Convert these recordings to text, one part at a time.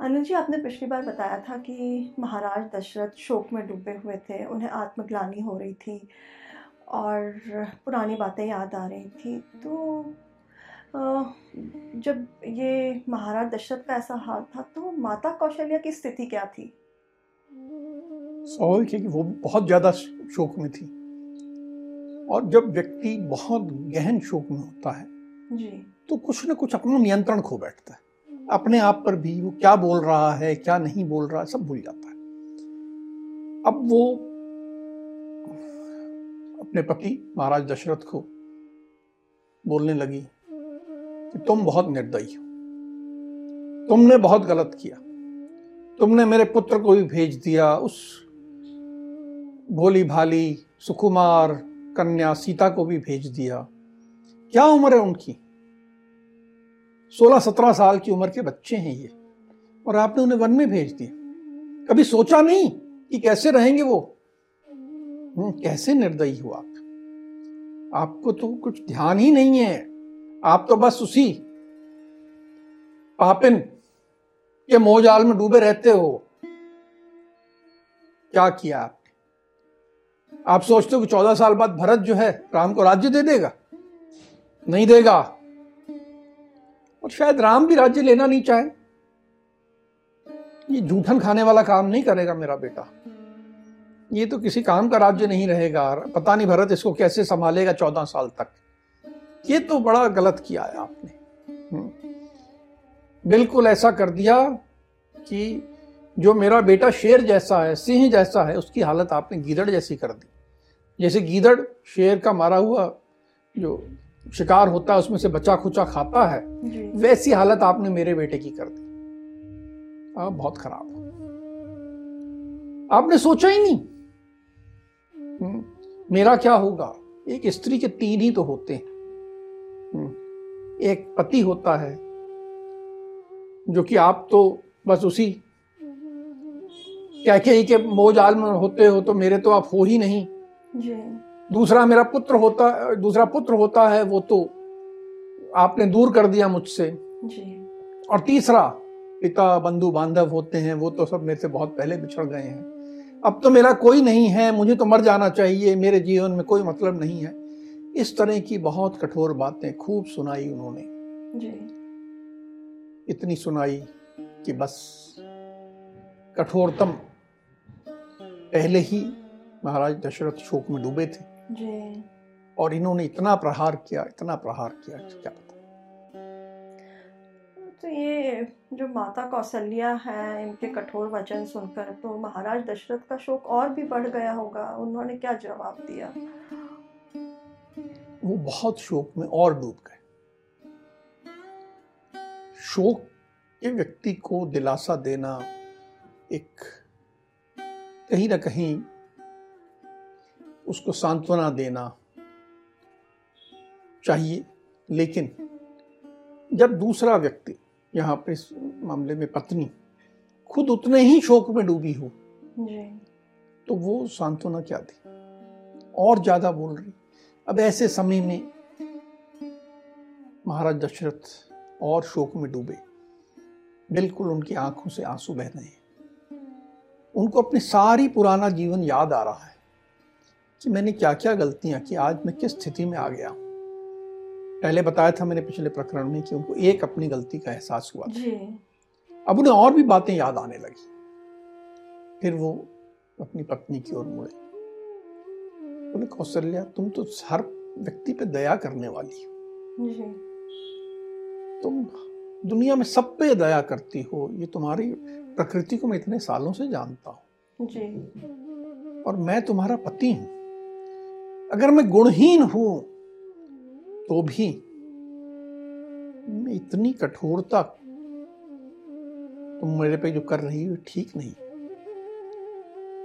अनिल जी आपने पिछली बार बताया था कि महाराज दशरथ शोक में डूबे हुए थे उन्हें आत्मग्लानी हो रही थी और पुरानी बातें याद आ रही थी। तो जब ये महाराज दशरथ का ऐसा हाल था तो माता कौशल्या की स्थिति क्या थी? स्वाभाविक है कि वो बहुत ज़्यादा शोक में थी। और जब व्यक्ति बहुत गहन शोक में होता है जी। तो कुछ न कुछ अपना नियंत्रण खो बैठता है। अपने आप पर भी वो क्या बोल रहा है, क्या नहीं बोल रहा है सब भूल जाता है। अब वो अपने पति महाराज दशरथ को बोलने लगी कि तुम बहुत निर्दयी हो। तुमने बहुत गलत किया। तुमने मेरे पुत्र को भी भेज दिया। उस भोली भाली सुकुमार कन्या सीता को भी भेज दिया। क्या उम्र है उनकी? सोलह सत्रह साल की उम्र के बच्चे हैं ये। और आपने उन्हें वन में भेज दिया। कभी सोचा नहीं कि कैसे रहेंगे वो? हम्म, कैसे निर्दयी हो आप? आपको तो कुछ ध्यान ही नहीं है। आप तो बस उसी पापिन के मोजाल में डूबे रहते हो। क्या किया आपने? आप सोचते हो कि चौदह साल बाद भरत जो है राम को राज्य दे देगा? नहीं देगा। और शायद राम भी राज्य लेना नहीं चाहे। ये जूठन खाने वाला काम नहीं करेगा मेरा बेटा। ये तो किसी काम का राज्य नहीं रहेगा। पता नहीं भरत इसको कैसे संभालेगा चौदह साल तक। ये तो बड़ा गलत किया है आपने। हम्म। बिल्कुल ऐसा कर दिया कि जो मेरा बेटा शेर जैसा है, सिंह जैसा है, उसकी हालत आपने गीदड़ जैसी कर दी। जैसे गीदड़ शेर का मारा हुआ जो शिकार होता है उसमें से बचा खुचा खाता है। वैसी हालत आपने मेरे बेटे की कर दी। आ, बहुत खराब। आपने सोचा ही नहीं। हम्म, मेरा क्या होगा? एक स्त्री के तीन ही तो होते हैं। हम्म, एक पति होता है जो कि आप तो बस उसी क्या के के मोजाल में होते हो तो मेरे तो आप हो ही नहीं। जी। दूसरा मेरा पुत्र होता दूसरा पुत्र होता है वो तो आपने दूर कर दिया मुझसे। और तीसरा पिता बंधु बांधव होते हैं वो तो सब मेरे से बहुत पहले बिछड़ गए हैं। अब तो मेरा कोई नहीं है मुझे तो मर जाना चाहिए मेरे जीवन में कोई मतलब नहीं है। इस तरह की बहुत कठोर बातें खूब सुनाई उन्होंने। जी। इतनी सुनाई कि बस कठोरतम। पहले ही महाराज दशरथ शोक में डूबे थे। जी। और इन्होंने इतना प्रहार किया इतना प्रहार किया क्या पता। तो ये जो माता कौशल्या है इनके कठोर वचन सुनकर तो महाराज दशरथ का शोक और भी बढ़ गया होगा। उन्होंने क्या जवाब दिया? वो बहुत शोक में और डूब गए। शोक के व्यक्ति को दिलासा देना एक कहीं ना कहीं उसको सांत्वना देना चाहिए। लेकिन जब दूसरा व्यक्ति यहाँ पे इस मामले में पत्नी खुद उतने ही शोक में डूबी हो तो वो सांत्वना क्या थी? और ज़्यादा बोल रही। अब ऐसे समय में महाराज दशरथ और शोक में डूबे। बिल्कुल उनकी आँखों से आँसू बह रहे हैं। उनको अपनी सारी पुराना जीवन याद आ रहा है। कि मैंने क्या क्या गलतियाँ की आज मैं किस स्थिति में आ गया पहले बताया था मैंने पिछले प्रकरण में कि उनको एक अपनी गलती का एहसास हुआ था। अब उन्हें और भी बातें याद आने लगी। फिर वो अपनी पत्नी की ओर मुड़े। बोले कौशल्या तुम तो हर व्यक्ति पे दया करने वाली हो। तुम दुनिया में सब पे दया करती हो। ये तुम्हारी प्रकृति को मैं इतने सालों से जानता हूँ। और मैं तुम्हारा पति हूँ। अगर मैं गुणहीन हूँ तो भी मैं इतनी कठोरता तुम मेरे पे जो कर रही हो ठीक नहीं।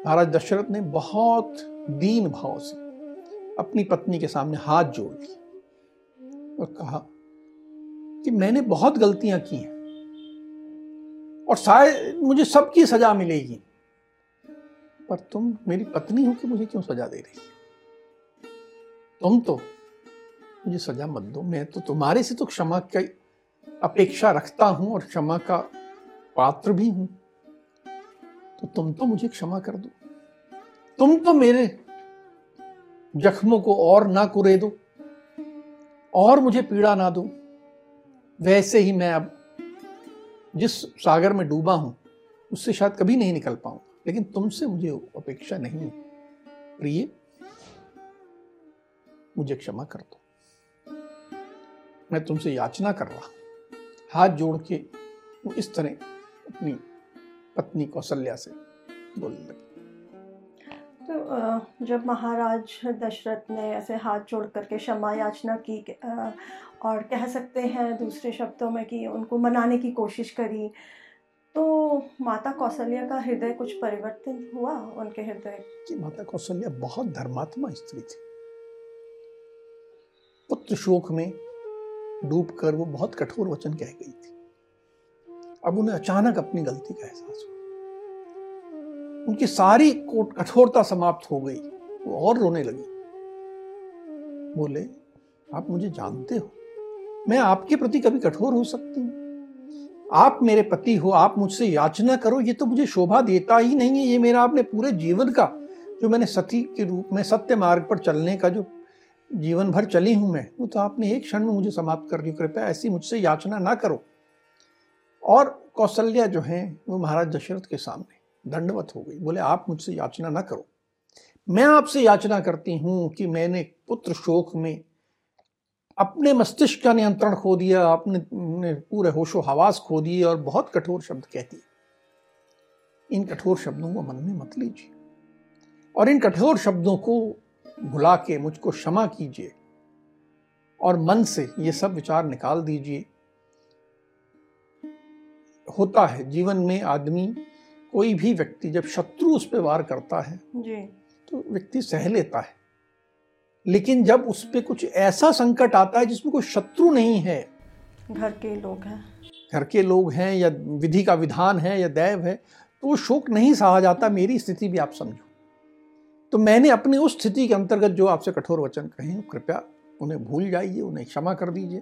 महाराज दशरथ ने बहुत दीन भाव से अपनी पत्नी के सामने हाथ जोड़ दिए और कहा कि मैंने बहुत गलतियाँ की हैं और शायद मुझे सबकी सजा मिलेगी, पर तुम मेरी पत्नी हो कि मुझे क्यों सजा दे रही तुम तो मुझे सजा मत दो। मैं तो तुम्हारे से तो क्षमा की अपेक्षा रखता हूँ और क्षमा का पात्र भी हूँ। तो तुम तो मुझे क्षमा कर दो। तुम तो मेरे जख्मों को और ना कुरे दो और मुझे पीड़ा ना दो। वैसे ही मैं अब जिस सागर में डूबा हूँ, उससे शायद कभी नहीं निकल पाऊँ। लेकिन तुमसे मुझे अपेक्षा नहीं है। प्रिय मुझे क्षमा कर दो। मैं तुमसे याचना कर रहा हाथ जोड़ के वो इस तरह अपनी पत्नी कौशल्या से बोलने लगी। तो जब महाराज दशरथ ने ऐसे हाथ जोड़ करके क्षमा याचना की और कह सकते हैं दूसरे शब्दों में कि उनको मनाने की कोशिश करी तो माता कौशल्या का हृदय कुछ परिवर्तन हुआ उनके हृदय? कि माता कौशल्या बहुत धर्मात्मा स्त्री थी। पुत्र शोक में डूब कर वो बहुत कठोर वचन कह गई थी। अब उन्हें अचानक अपनी गलती का एहसास हुआ। उनकी सारी कठोरता समाप्त हो गई। वो और रोने लगी। बोले, आप मुझे जानते हो। मैं आपके प्रति कभी कठोर हो सकती हूँ। आप मेरे पति हो, आप मुझसे याचना करो। ये तो मुझे शोभा देता ही नहीं है। ये मेरा आपने पूरे जीवन का जो मैंने सती के रूप में सत्य मार्ग पर चलने का जो जीवन भर चली हूँ मैं, वो तो आपने एक क्षण में मुझे समाप्त कर दी कृपया ऐसी मुझसे याचना ना करो। और कौशल्या जो है, वो महाराज दशरथ के सामने दंडवत हो गई। बोले, आप मुझसे याचना ना करो। मैं आपसे याचना करती हूँ कि मैंने पुत्र शोक में अपने मस्तिष्क का नियंत्रण खो दिया अपने पूरे होशो हवास खो दिए और बहुत कठोर शब्द कह दिए। इन कठोर शब्दों को मन में मत लीजिए। और इन कठोर शब्दों को भुला के मुझको क्षमा कीजिए और मन से ये सब विचार निकाल दीजिए। होता है जीवन में आदमी कोई भी व्यक्ति जब शत्रु उस पर वार करता है जी। तो व्यक्ति सह लेता है। लेकिन जब उस पर कुछ ऐसा संकट आता है जिसमें कोई शत्रु नहीं है। घर के लोग हैं। घर के लोग हैं या विधि का विधान है या दैव है तो वो शोक नहीं सहा जाता मेरी स्थिति भी आप समझो। तो मैंने अपने उस स्थिति के अंतर्गत जो आपसे कठोर वचन कहे कृपया उन्हें भूल जाइए उन्हें क्षमा कर दीजिए।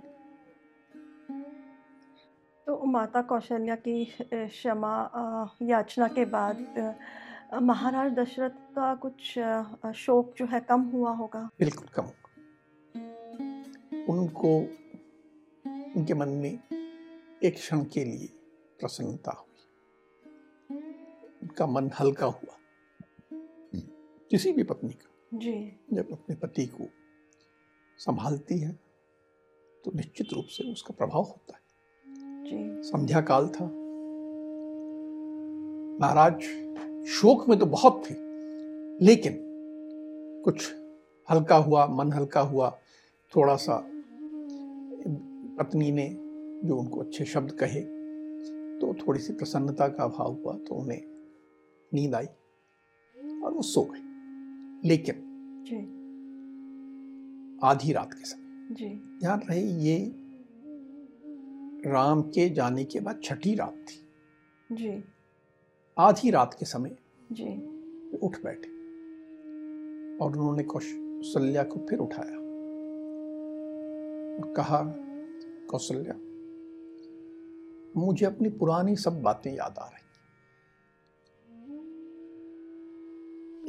तो माता कौशल्या की क्षमा याचना के बाद महाराज दशरथ का कुछ शोक जो है कम हुआ होगा? बिल्कुल कम होगा। उनको उनके मन में एक क्षण के लिए प्रसन्नता हुई। उनका मन हल्का हुआ। किसी भी पत्नी का जी। जब अपने पति को संभालती है तो निश्चित रूप से उसका प्रभाव होता है। जी। संध्या काल था। महाराज शोक में तो बहुत थे लेकिन कुछ हल्का हुआ मन हल्का हुआ थोड़ा सा पत्नी ने जो उनको अच्छे शब्द कहे तो थोड़ी सी प्रसन्नता का अभाव हुआ तो उन्हें नींद आई और वो सो गए लेकिन आधी रात के समय। ध्यान रहे ये राम के जाने के बाद छठी रात थी। जी। आधी रात के समय जी। उठ बैठे और उन्होंने कौशल्या को फिर उठाया और कहा कौशल्या मुझे अपनी पुरानी सब बातें याद आ रही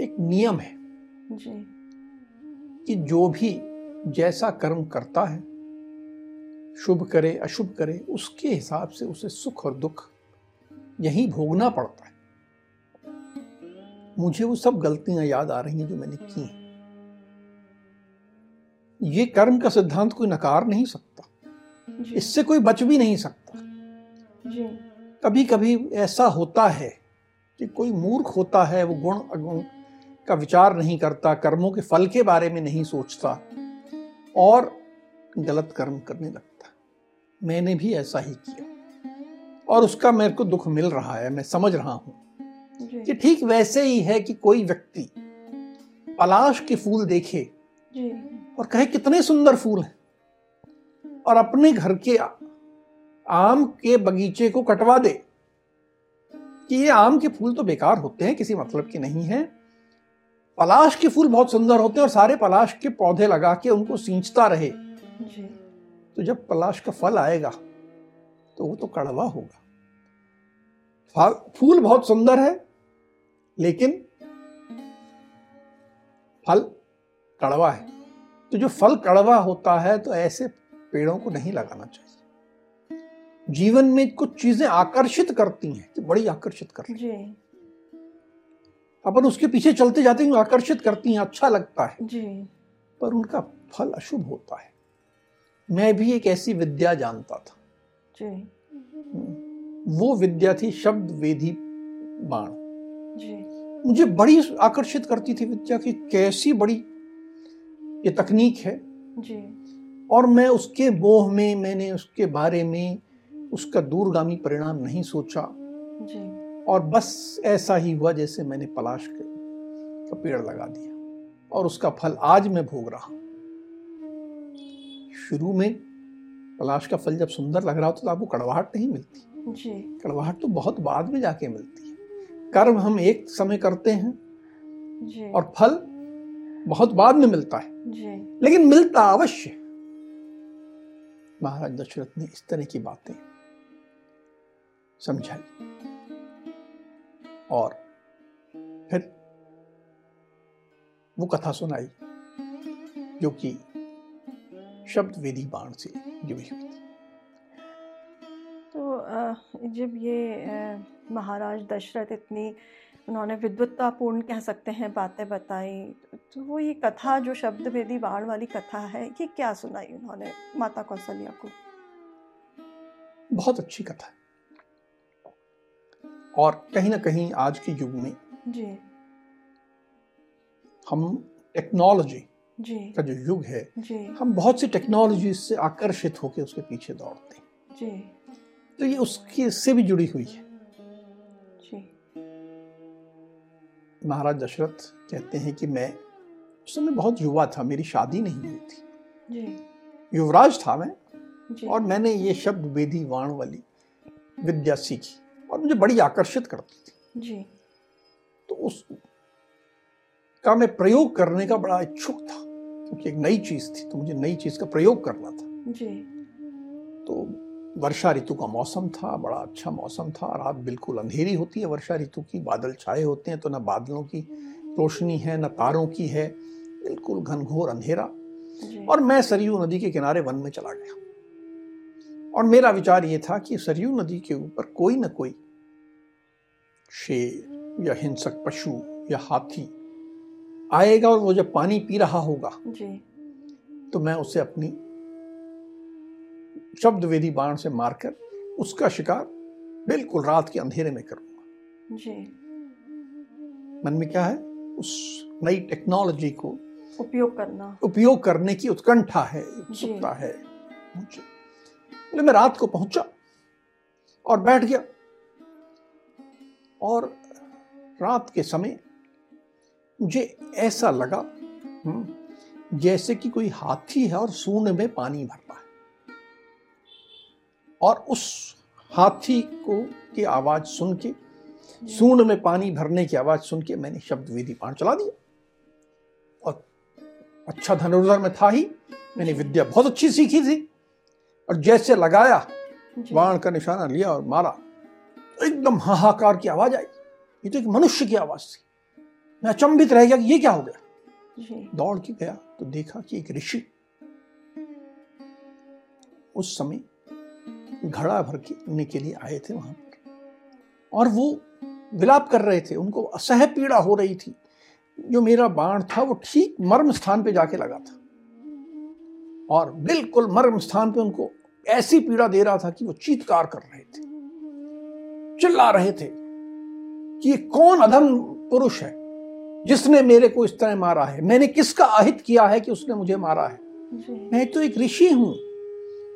एक नियम है जी। कि जो भी जैसा कर्म करता है शुभ करे अशुभ करे उसके हिसाब से उसे सुख और दुख यही भोगना पड़ता है। मुझे वो सब गलतियाँ याद आ रही हैं जो मैंने की हैं। ये कर्म का सिद्धांत कोई नकार नहीं सकता। इससे कोई बच भी नहीं सकता। जी। कभी कभी ऐसा होता है कि कोई मूर्ख होता है वो गुण अगुण का विचार नहीं करता कर्मों के फल के बारे में नहीं सोचता और गलत कर्म करने लगता मैंने भी ऐसा ही किया और उसका मेरे को दुख मिल रहा है मैं समझ रहा हूँ कि ठीक वैसे ही है कि कोई व्यक्ति पलाश के फूल देखे और कहे कितने सुंदर फूल हैं। और अपने घर के आम के बगीचे को कटवा दे। कि ये आम के फूल तो बेकार होते हैं किसी मतलब के नहीं हैं। पलाश के फूल बहुत सुंदर होते हैं और सारे पलाश के पौधे लगा के उनको सींचता रहे। जी। तो जब पलाश का फल आएगा तो वो तो कड़वा होगा। फूल बहुत सुंदर है लेकिन फल कड़वा है। तो जो फल कड़वा होता है तो ऐसे पेड़ों को नहीं लगाना चाहिए। जीवन में कुछ चीज़ें आकर्षित करती हैं तो बड़ी आकर्षित करती हैं। जी। अपन उसके पीछे चलते जाते हैं आकर्षित करती हैं अच्छा लगता है। जी। पर उनका फल अशुभ होता है। मैं भी एक ऐसी विद्या जानता था। जी। वो विद्या थी शब्द वेदी बाण। जी। मुझे बड़ी आकर्षित करती थी विद्या की कैसी बड़ी ये तकनीक है। जी। और मैं उसके मोह में मैंने उसके बारे में उसका दूरगामी परिणाम नहीं सोचा। जी। और बस ऐसा ही हुआ जैसे मैंने पलाश के पेड़ लगा दिया। और उसका फल आज मैं भोग रहा हूँ। शुरू में पलाश का फल जब सुंदर लग रहा होता तो आपको कड़वाहट नहीं मिलती। जी। कड़वाहट तो बहुत बाद में जाके मिलती है। कर्म हम एक समय करते हैं जी। और फल बहुत बाद में मिलता है। जी। लेकिन मिलता अवश्य। महाराज दशरथ ने इस तरह की बातें समझाई। और फिर वो कथा सुनाई जो कि शब्द वेदी बाण से जुड़ी हुई थी। तो जब ये महाराज दशरथ इतनी उन्होंने विद्वत्तापूर्ण कह सकते हैं बातें बताई तो वो ये कथा जो शब्द वेदी बाण वाली कथा है ये क्या सुनाई उन्होंने माता कौशल्या को? बहुत अच्छी कथा है। और कहीं ना कहीं आज के युग में जी। हम टेक्नोलॉजी जी। का जो युग है जी। हम बहुत सी टेक्नोलॉजी से आकर्षित होकर उसके पीछे दौड़ते हैं। जी। तो ये उसकी से भी जुड़ी हुई है। जी। महाराज दशरथ कहते हैं कि मैं उस समय बहुत युवा था मेरी शादी नहीं हुई थी। जी। युवराज था मैं जी। और मैंने ये शब्द वेदी वाण वाली विद्या सीखी। और मुझे बड़ी आकर्षित करती थी। जी। तो उस का मैं प्रयोग करने का बड़ा इच्छुक था क्योंकि एक नई चीज़ थी तो मुझे नई चीज़ का प्रयोग करना था। जी। तो वर्षा ऋतु का मौसम था बड़ा अच्छा मौसम था रात बिल्कुल अंधेरी होती है वर्षा ऋतु की बादल छाए होते हैं तो ना बादलों की रोशनी है न तारों की है बिल्कुल घनघोर अंधेरा। और मैं सरयू नदी के किनारे वन में चला गया। और मेरा विचार ये था कि सरयू नदी के ऊपर कोई न कोई शेर या हिंसक पशु या हाथी आएगा और वो जब पानी पी रहा होगा जी। तो मैं उसे अपनी शब्द वेदी बाण से मारकर उसका शिकार बिल्कुल रात के अंधेरे में करूँगा। जी। मन में क्या है? उस नई टेक्नोलॉजी को उपयोग करना। उपयोग करने की उत्कंठा है उत्सुकता है। मुझे बोले मैं रात को पहुँचा और बैठ गया। और रात के समय मुझे ऐसा लगा हम्म, जैसे कि कोई हाथी है और सूंड में पानी भर रहा है। और उस हाथी को की आवाज़ सुन के सूंड में पानी भरने की आवाज़ सुन के मैंने शब्द वेदी पान चला दिया। और अच्छा धनुर्धर में था ही मैंने विद्या बहुत अच्छी सीखी थी। और जैसे लगाया बाण का निशाना लिया और मारा तो एकदम हाहाकार की आवाज़ आई। ये तो एक मनुष्य की आवाज़ थी। मैं अचंभित रह गया कि ये क्या हो गया? दौड़ के गया तो देखा कि एक ऋषि उस समय घड़ा भर के के लिए आए थे वहाँ पर। और वो विलाप कर रहे थे उनको असह पीड़ा हो रही थी। जो मेरा बाण था वो ठीक मर्म स्थान पे जाके लगा था। और बिल्कुल मर्म स्थान पे उनको ऐसी पीड़ा दे रहा था कि वो चीतकार कर रहे थे। चिल्ला रहे थे कि ये कौन अधम पुरुष है जिसने मेरे को इस तरह मारा है? मैंने किसका अहित किया है कि उसने मुझे मारा है? मैं तो एक ऋषि हूँ।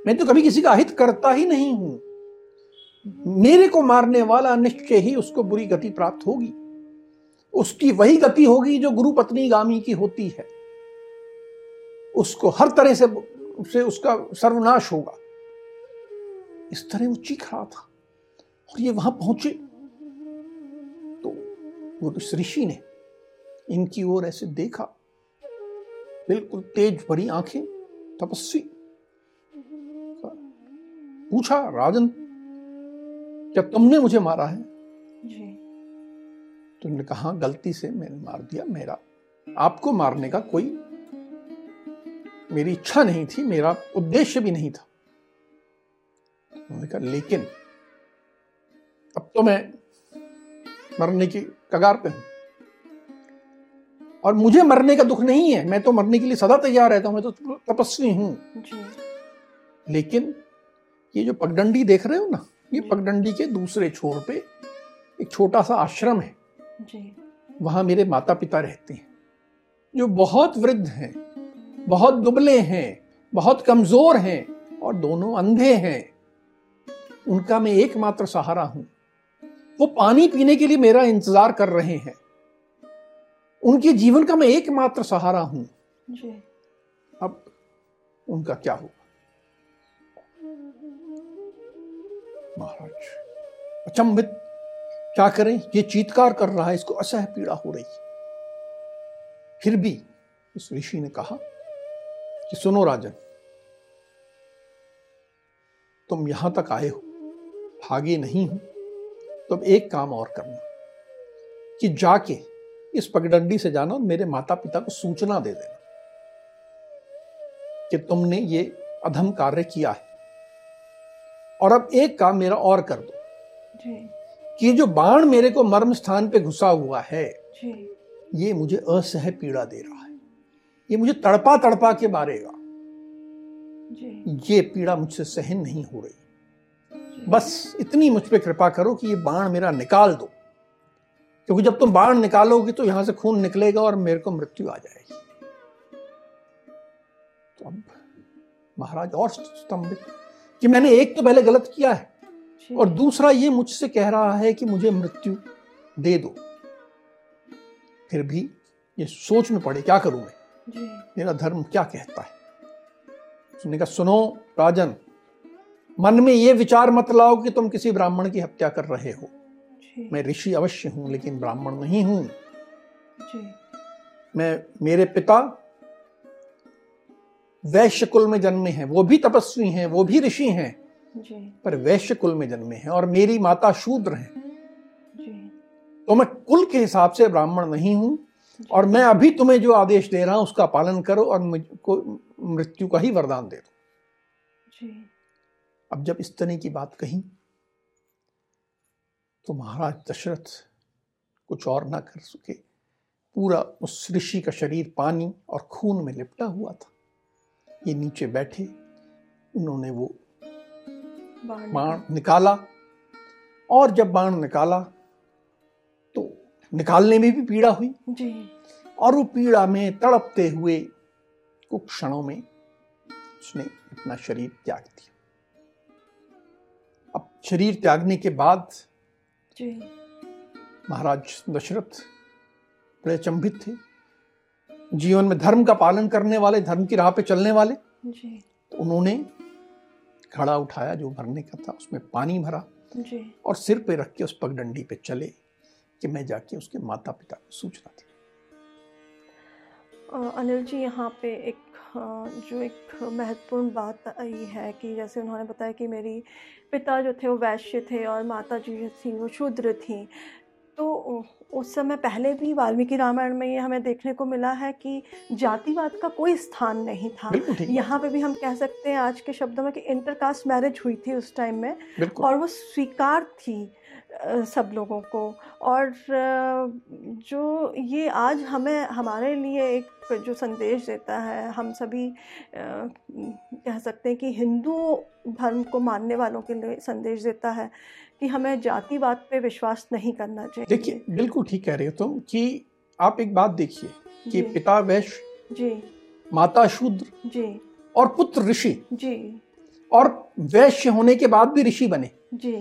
मैं तो कभी किसी का अहित करता ही नहीं हूँ। मेरे को मारने वाला निश्चय ही उसको बुरी गति प्राप्त होगी। उसकी वही गति होगी जो गुरु पत्नी गामी की होती है। उसको हर तरह से से उसका सर्वनाश होगा। इस तरह वो चीख रहा था और ये वहाँ पहुँचे। तो वो उस ऋषि ने इनकी ओर ऐसे देखा। बिल्कुल तेज भरी आँखें तपस्वी। पूछा राजन क्या तुमने मुझे मारा है? जी। तुमने कहा कहा गलती से मैंने मार दिया मेरा आपको मारने का कोई मेरी इच्छा नहीं थी मेरा उद्देश्य भी नहीं था। उन्होंने कहा लेकिन अब तो मैं मरने की कगार पे हूँ। और मुझे मरने का दुख नहीं है। मैं तो मरने के लिए सदा तैयार रहता हूँ। मैं तो तपस्वी हूँ। लेकिन ये जो पगडंडी देख रहे हो ना ये पगडंडी के दूसरे छोर पे एक छोटा सा आश्रम है। वहाँ मेरे माता पिता रहते हैं। जो बहुत वृद्ध हैं बहुत दुबले हैं बहुत कमज़ोर हैं और दोनों अंधे हैं। उनका मैं एकमात्र सहारा हूँ। वो पानी पीने के लिए मेरा इंतज़ार कर रहे हैं। उनके जीवन का मैं एकमात्र सहारा हूँ। जी। अब उनका क्या होगा? महाराज अचंभित क्या करें? ये चीतकार कर रहा है इसको असह पीड़ा हो रही। फिर भी उस ऋषि ने कहा कि सुनो राजन तुम यहाँ तक आए हो। भागे नहीं हो तुम एक काम और करना कि जाके इस पगडंडी से जाना और मेरे माता पिता को सूचना दे देना कि तुमने ये अधम कार्य किया है। और अब एक काम मेरा और कर दो कि जो बाण मेरे को मर्म स्थान पे घुसा हुआ है जी। ये मुझे असह पीड़ा दे रहा है। ये मुझे तड़पा तड़पा के मारेगा। ये पीड़ा मुझसे सहन नहीं हो रही। बस इतनी मुझ पर कृपा करो कि ये बाण मेरा निकाल दो। क्योंकि जब तुम बाण निकालोगे तो यहाँ से खून निकलेगा और मेरे को मृत्यु आ जाएगी। तो अब महाराज और स्तंभित कि मैंने एक तो पहले गलत किया है और दूसरा ये मुझसे कह रहा है कि मुझे मृत्यु दे दो। फिर भी ये सोच में पड़े क्या करूँ मैं? मेरा धर्म क्या कहता है? उसने कहा सुनो राजन मन में ये विचार मत लाओ कि तुम किसी ब्राह्मण की हत्या कर रहे हो। मैं ऋषि अवश्य हूँ लेकिन ब्राह्मण नहीं हूँ। मैं मेरे पिता वैश्य कुल में जन्मे हैं। वो भी तपस्वी हैं वो भी ऋषि हैं। पर वैश्य कुल में जन्मे हैं और मेरी माता शूद्र हैं। तो मैं कुल के हिसाब से ब्राह्मण नहीं हूँ और मैं अभी तुम्हें जो आदेश दे रहा हूँ उसका पालन करो और मुझको मृत्यु का ही वरदान दे दो। अब जब इस तरह की बात कही तो महाराज दशरथ कुछ और ना कर सके। पूरा उस ऋषि का शरीर पानी और खून में लिपटा हुआ था। ये नीचे बैठे उन्होंने वो बाण निकाला और जब बाण निकाला तो निकालने में भी पीड़ा हुई जी। और वो पीड़ा में तड़पते हुए कुछ क्षणों में उसने अपना शरीर त्याग दिया। शरीर त्यागने के बाद महाराज दशरथ बड़े अचंभित थे। जीवन में धर्म का पालन करने वाले धर्म की राह पे चलने वाले जी। तो उन्होंने घड़ा उठाया जो भरने का था उसमें पानी भरा जी। और सिर पे रख के उस पगडंडी पे चले कि मैं जाके उसके माता पिता को सूचना दी। अनिल जी यहाँ पे एक जो एक महत्वपूर्ण बात आई है कि जैसे उन्होंने बताया कि मेरी पिता जो थे वो वैश्य थे और माता जी जो थी वो शूद्र थी। तो उस समय पहले भी वाल्मीकि रामायण में ये हमें देखने को मिला है कि जातिवाद का कोई स्थान नहीं था। यहाँ पे भी हम कह सकते हैं आज के शब्दों में कि इंटरकास्ट मैरिज हुई थी उस टाइम में और वो स्वीकार थी। सब लोगों को। और जो ये आज हमें हमारे लिए एक जो संदेश देता है हम सभी कह सकते हैं कि हिंदू धर्म को मानने वालों के लिए संदेश देता है कि हमें जातिवाद पे विश्वास नहीं करना चाहिए। देखिए बिल्कुल ठीक कह रहे हो तुम कि आप एक बात देखिए कि पिता वैश्य जी। माता शूद्र जी। और पुत्र ऋषि जी। और वैश्य होने के बाद भी ऋषि बने। जी।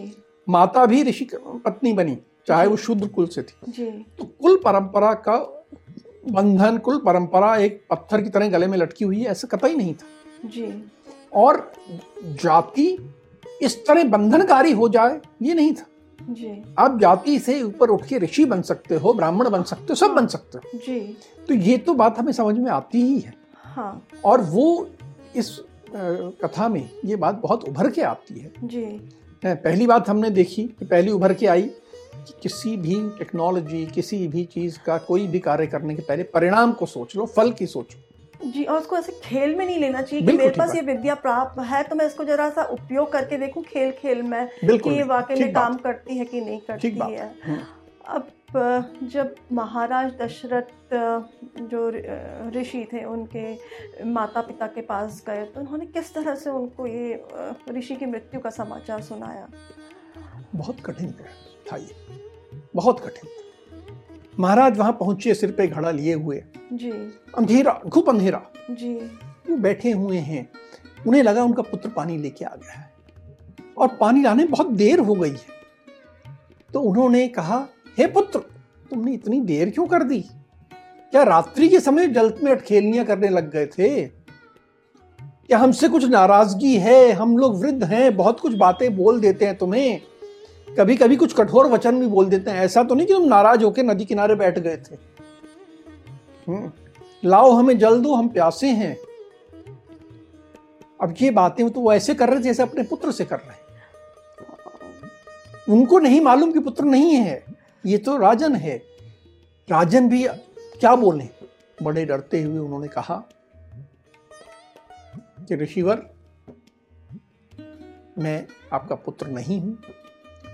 माता भी ऋषि पत्नी बनी चाहे वो शुद्ध कुल से थी। जी। तो कुल परंपरा का बंधन कुल परंपरा एक पत्थर की तरह गले में लटकी हुई है ऐसा कतई नहीं था। जी। और जाति इस तरह बंधनकारी हो जाए ये नहीं था। जी। आप जाति से ऊपर उठ के ऋषि बन सकते हो ब्राह्मण बन सकते हो सब बन सकते हो। जी। तो ये तो बात हमें समझ में आती ही है। हाँ। और वो इस कथा में ये बात बहुत उभर के आती है। जी। पहली बात हमने देखी कि पहली उभर के आई कि किसी भी टेक्नोलॉजी किसी भी चीज़ का कोई भी कार्य करने के पहले परिणाम को सोच लो फल की सोचो जी और उसको ऐसे खेल में नहीं लेना चाहिए कि मेरे पास ये विद्या प्राप्त है तो मैं इसको जरा सा उपयोग करके देखूँ खेल खेल में कि ये वाकई में काम करती है कि नहीं करती है। हम्म, अब जब महाराज दशरथ जो ऋषि थे उनके माता पिता के पास गए तो उन्होंने किस तरह से उनको ये ऋषि की मृत्यु का समाचार सुनाया? बहुत कठिन था ये। बहुत कठिन। महाराज वहाँ पहुँचे सिर पे घड़ा लिए हुए। जी। अंधेरा खूब अंधेरा। जी। वो बैठे हुए हैं। उन्हें लगा उनका पुत्र पानी लेके आ गया है। और पानी लाने बहुत देर हो गई है। तो उन्होंने कहा हे पुत्र तुमने इतनी देर क्यों कर दी? क्या रात्रि के समय जल में अटखेलियाँ करने लग गए थे? क्या हमसे कुछ नाराज़गी है? हम लोग वृद्ध हैं बहुत कुछ बातें बोल देते हैं तुम्हें। कभी कभी कुछ कठोर वचन भी बोल देते हैं। ऐसा तो नहीं कि तुम नाराज़ होकर नदी किनारे बैठ गए थे। हम्म, लाओ हमें जल दो हम प्यासे हैं। अब ये बातें तो वो ऐसे कर रहे जैसे अपने पुत्र से कर रहे हैं। उनको नहीं मालूम कि पुत्र नहीं है। ये तो राजन है। राजन भी क्या बोले? बड़े डरते हुए उन्होंने कहा कि ऋषिवर, मैं आपका पुत्र नहीं हूँ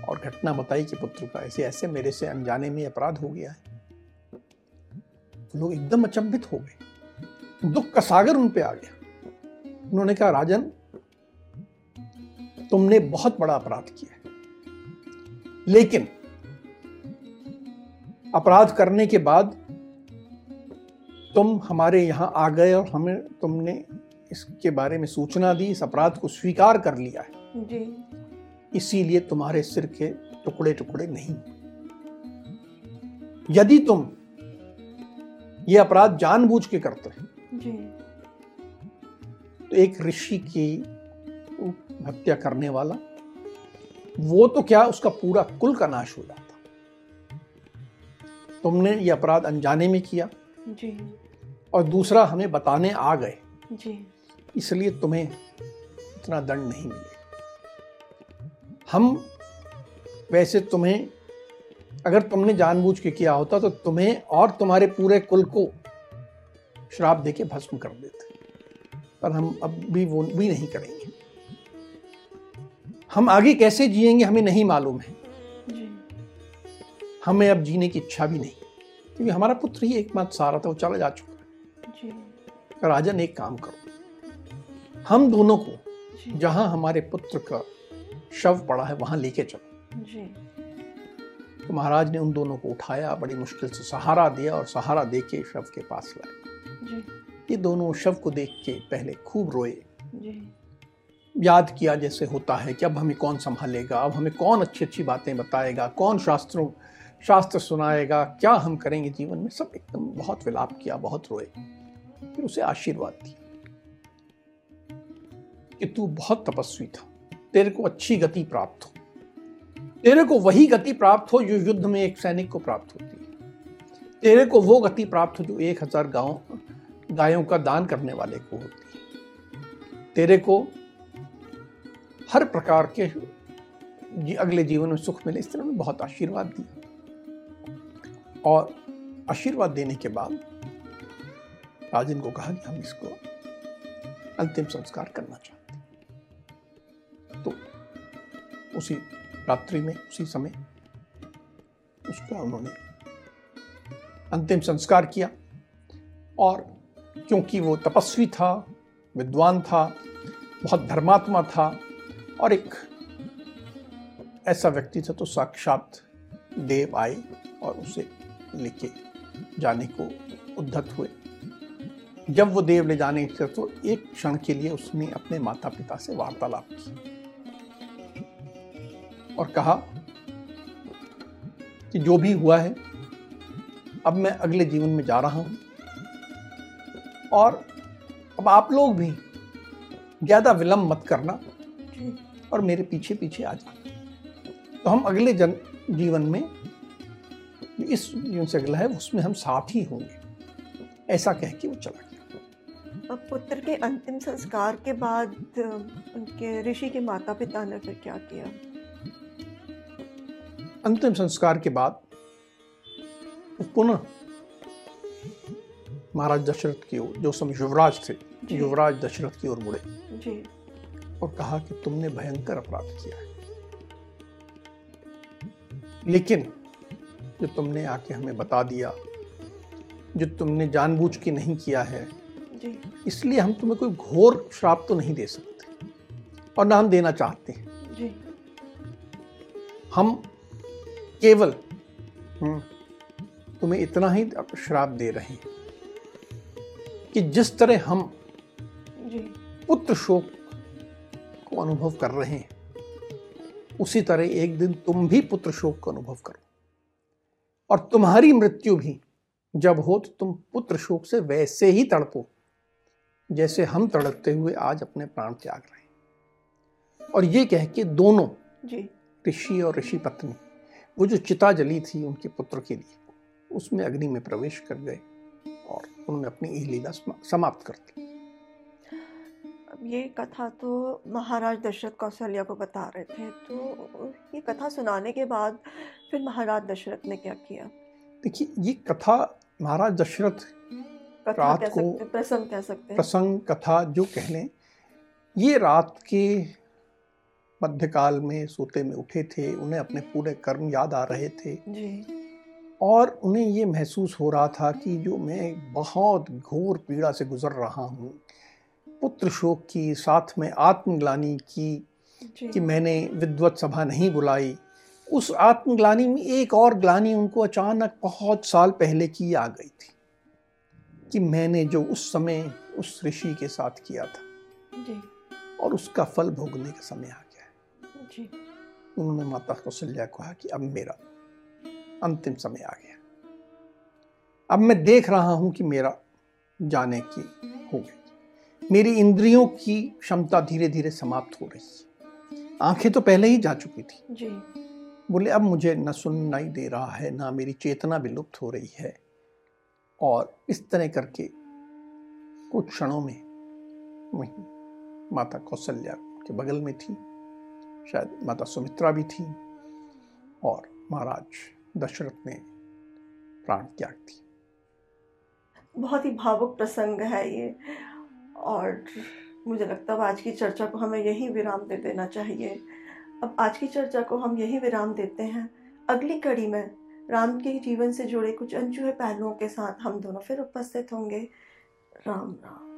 और घटना बताई कि पुत्र का ऐसे ऐसे मेरे से अनजाने में अपराध हो गया है। लोग एकदम अचंभित हो गए। दुख का सागर उन पे आ गया। उन्होंने कहा, राजन, तुमने बहुत बड़ा अपराध किया लेकिन अपराध करने के बाद तुम हमारे यहाँ आ गए और हमें तुमने इसके बारे में सूचना दी इस अपराध को स्वीकार कर लिया है। जी। इसीलिए तुम्हारे सिर के टुकड़े टुकड़े नहीं। यदि तुम ये अपराध जानबूझ के करते जी। तो एक ऋषि की हत्या करने वाला वो तो क्या उसका पूरा कुल का नाश हो जाता तुमने ये अपराध अनजाने में किया। जी। और दूसरा हमें बताने आ गए। जी। इसलिए तुम्हें इतना दंड नहीं मिलेगा। हम वैसे तुम्हें अगर तुमने जानबूझ के किया होता तो तुम्हें और तुम्हारे पूरे कुल को श्राप देके भस्म कर देते। पर हम अब भी वो भी नहीं करेंगे। हम आगे कैसे जिएँगे हमें नहीं मालूम है। हमें अब जीने की इच्छा भी नहीं। क्योंकि हमारा पुत्र ही एकमात्र सहारा था वो चला जा चुका है। राजन एक काम करो। हम दोनों को जहाँ हमारे पुत्र का शव पड़ा है वहाँ लेके चलो। तो महाराज ने उन दोनों को उठाया बड़ी मुश्किल से सहारा दिया और सहारा दे के शव के पास लाए ये दोनों शव को देख के पहले खूब रोए। याद किया जैसे होता है कि अब हमें कौन संभालेगा अब हमें कौन अच्छी अच्छी बातें बताएगा कौन शास्त्रों शास्त्र सुनाएगा, क्या हम करेंगे जीवन में? सब एकदम बहुत विलाप किया, बहुत रोए। फिर उसे आशीर्वाद दिया कि तू बहुत तपस्वी था, तेरे को अच्छी गति प्राप्त हो। तेरे को वही गति प्राप्त हो जो युद्ध में एक सैनिक को प्राप्त होती है। तेरे को वो गति प्राप्त हो जो एक हज़ार गाँव, गायों का दान करने वाले को होती है। तेरे को हर प्रकार के अगले जीवन में सुख मिले, इस तरह बहुत आशीर्वाद दिया। और आशीर्वाद देने के बाद राजन को कहा कि हम इसको अंतिम संस्कार करना चाहते हैं। तो उसी रात्रि में, उसी समय उसका उन्होंने अंतिम संस्कार किया। और क्योंकि वो तपस्वी था, विद्वान था, बहुत धर्मात्मा था, और एक ऐसा व्यक्ति था तो साक्षात देव आए और उसे लेके जाने को उद्धत हुए। जब वो देव ले जाने के तो एक क्षण के लिए उसने अपने माता पिता से वार्तालाप की और कहा कि जो भी हुआ है, अब मैं अगले जीवन में जा रहा हूँ। और अब आप लोग भी ज़्यादा विलंब मत करना और मेरे पीछे पीछे आ जाना। तो हम अगले जन जीवन में इस जीवन से अगला है उसमें हम साथ ही होंगे। ऐसा कह के वो चला गया। अब पुत्र के अंतिम संस्कार के बाद उनके ऋषि के माता पिता ने फिर क्या किया? अंतिम संस्कार के बाद पुनः महाराज दशरथ की ओर जो समय युवराज थे युवराज दशरथ की ओर मुड़े जी। और कहा कि तुमने भयंकर अपराध किया है। लेकिन जो तुमने आके हमें बता दिया जो तुमने जानबूझ के नहीं किया है इसलिए हम तुम्हें कोई घोर श्राप तो नहीं दे सकते और ना हम देना चाहते हैं। हम केवल हम्म, तुम्हें इतना ही श्राप दे रहे हैं कि जिस तरह हम पुत्र शोक को अनुभव कर रहे हैं उसी तरह एक दिन तुम भी पुत्र शोक का अनुभव करो। और तुम्हारी मृत्यु भी जब हो तो तुम पुत्र शोक से वैसे ही तड़पो जैसे हम तड़पते हुए आज अपने प्राण त्याग रहे हैं। और ये कह के दोनों ऋषि और ऋषि पत्नी वो जो चिता जली थी उनके पुत्र के लिए उसमें अग्नि में प्रवेश कर गए और उन्होंने अपनी लीला समाप्त कर दी। ये कथा तो महाराज दशरथ कौशल्या को बता रहे थे तो ये कथा सुनाने के बाद फिर महाराज दशरथ ने क्या किया? देखिए ये कथा महाराज दशरथ रात को प्रसंग कह सकते हैं। प्रसंग कथा जो कह लें ये रात के मध्यकाल में सोते में उठे थे उन्हें अपने पूरे कर्म याद आ रहे थे। जी। और उन्हें ये महसूस हो रहा था कि जो मैं बहुत घोर पीड़ा से गुजर रहा हूँ पुत्र शोक की साथ में आत्मग्लानी की कि मैंने विद्वत सभा नहीं बुलाई उस आत्मग्लानी में एक और ग्लानी उनको अचानक बहुत साल पहले की आ गई थी कि मैंने जो उस समय उस ऋषि के साथ किया था। जी। और उसका फल भोगने का समय आ गया है। जी। उन्होंने माता कौशल्या को कहा कि अब मेरा अंतिम समय आ गया। अब मैं देख रहा हूँ कि मेरा जाने की हो गई। मेरी इंद्रियों की क्षमता धीरे धीरे समाप्त हो रही है। आँखें तो पहले ही जा चुकी थी। जी। बोले, अब मुझे न सुननाई दे रहा है, ना मेरी चेतना विलुप्त हो रही है। और इस तरह करके कुछ क्षणों में वही माता कौशल्या के बगल में थी, शायद माता सुमित्रा भी थी, और महाराज दशरथ ने प्राण त्याग दी बहुत ही भावुक प्रसंग है ये, और मुझे लगता है आज की चर्चा को हमें यही विराम दे देना चाहिए। अब आज की चर्चा को हम यही विराम देते हैं। अगली कड़ी में राम के जीवन से जुड़े कुछ अनचूहे पहलुओं के साथ हम दोनों फिर उपस्थित होंगे। राम राम।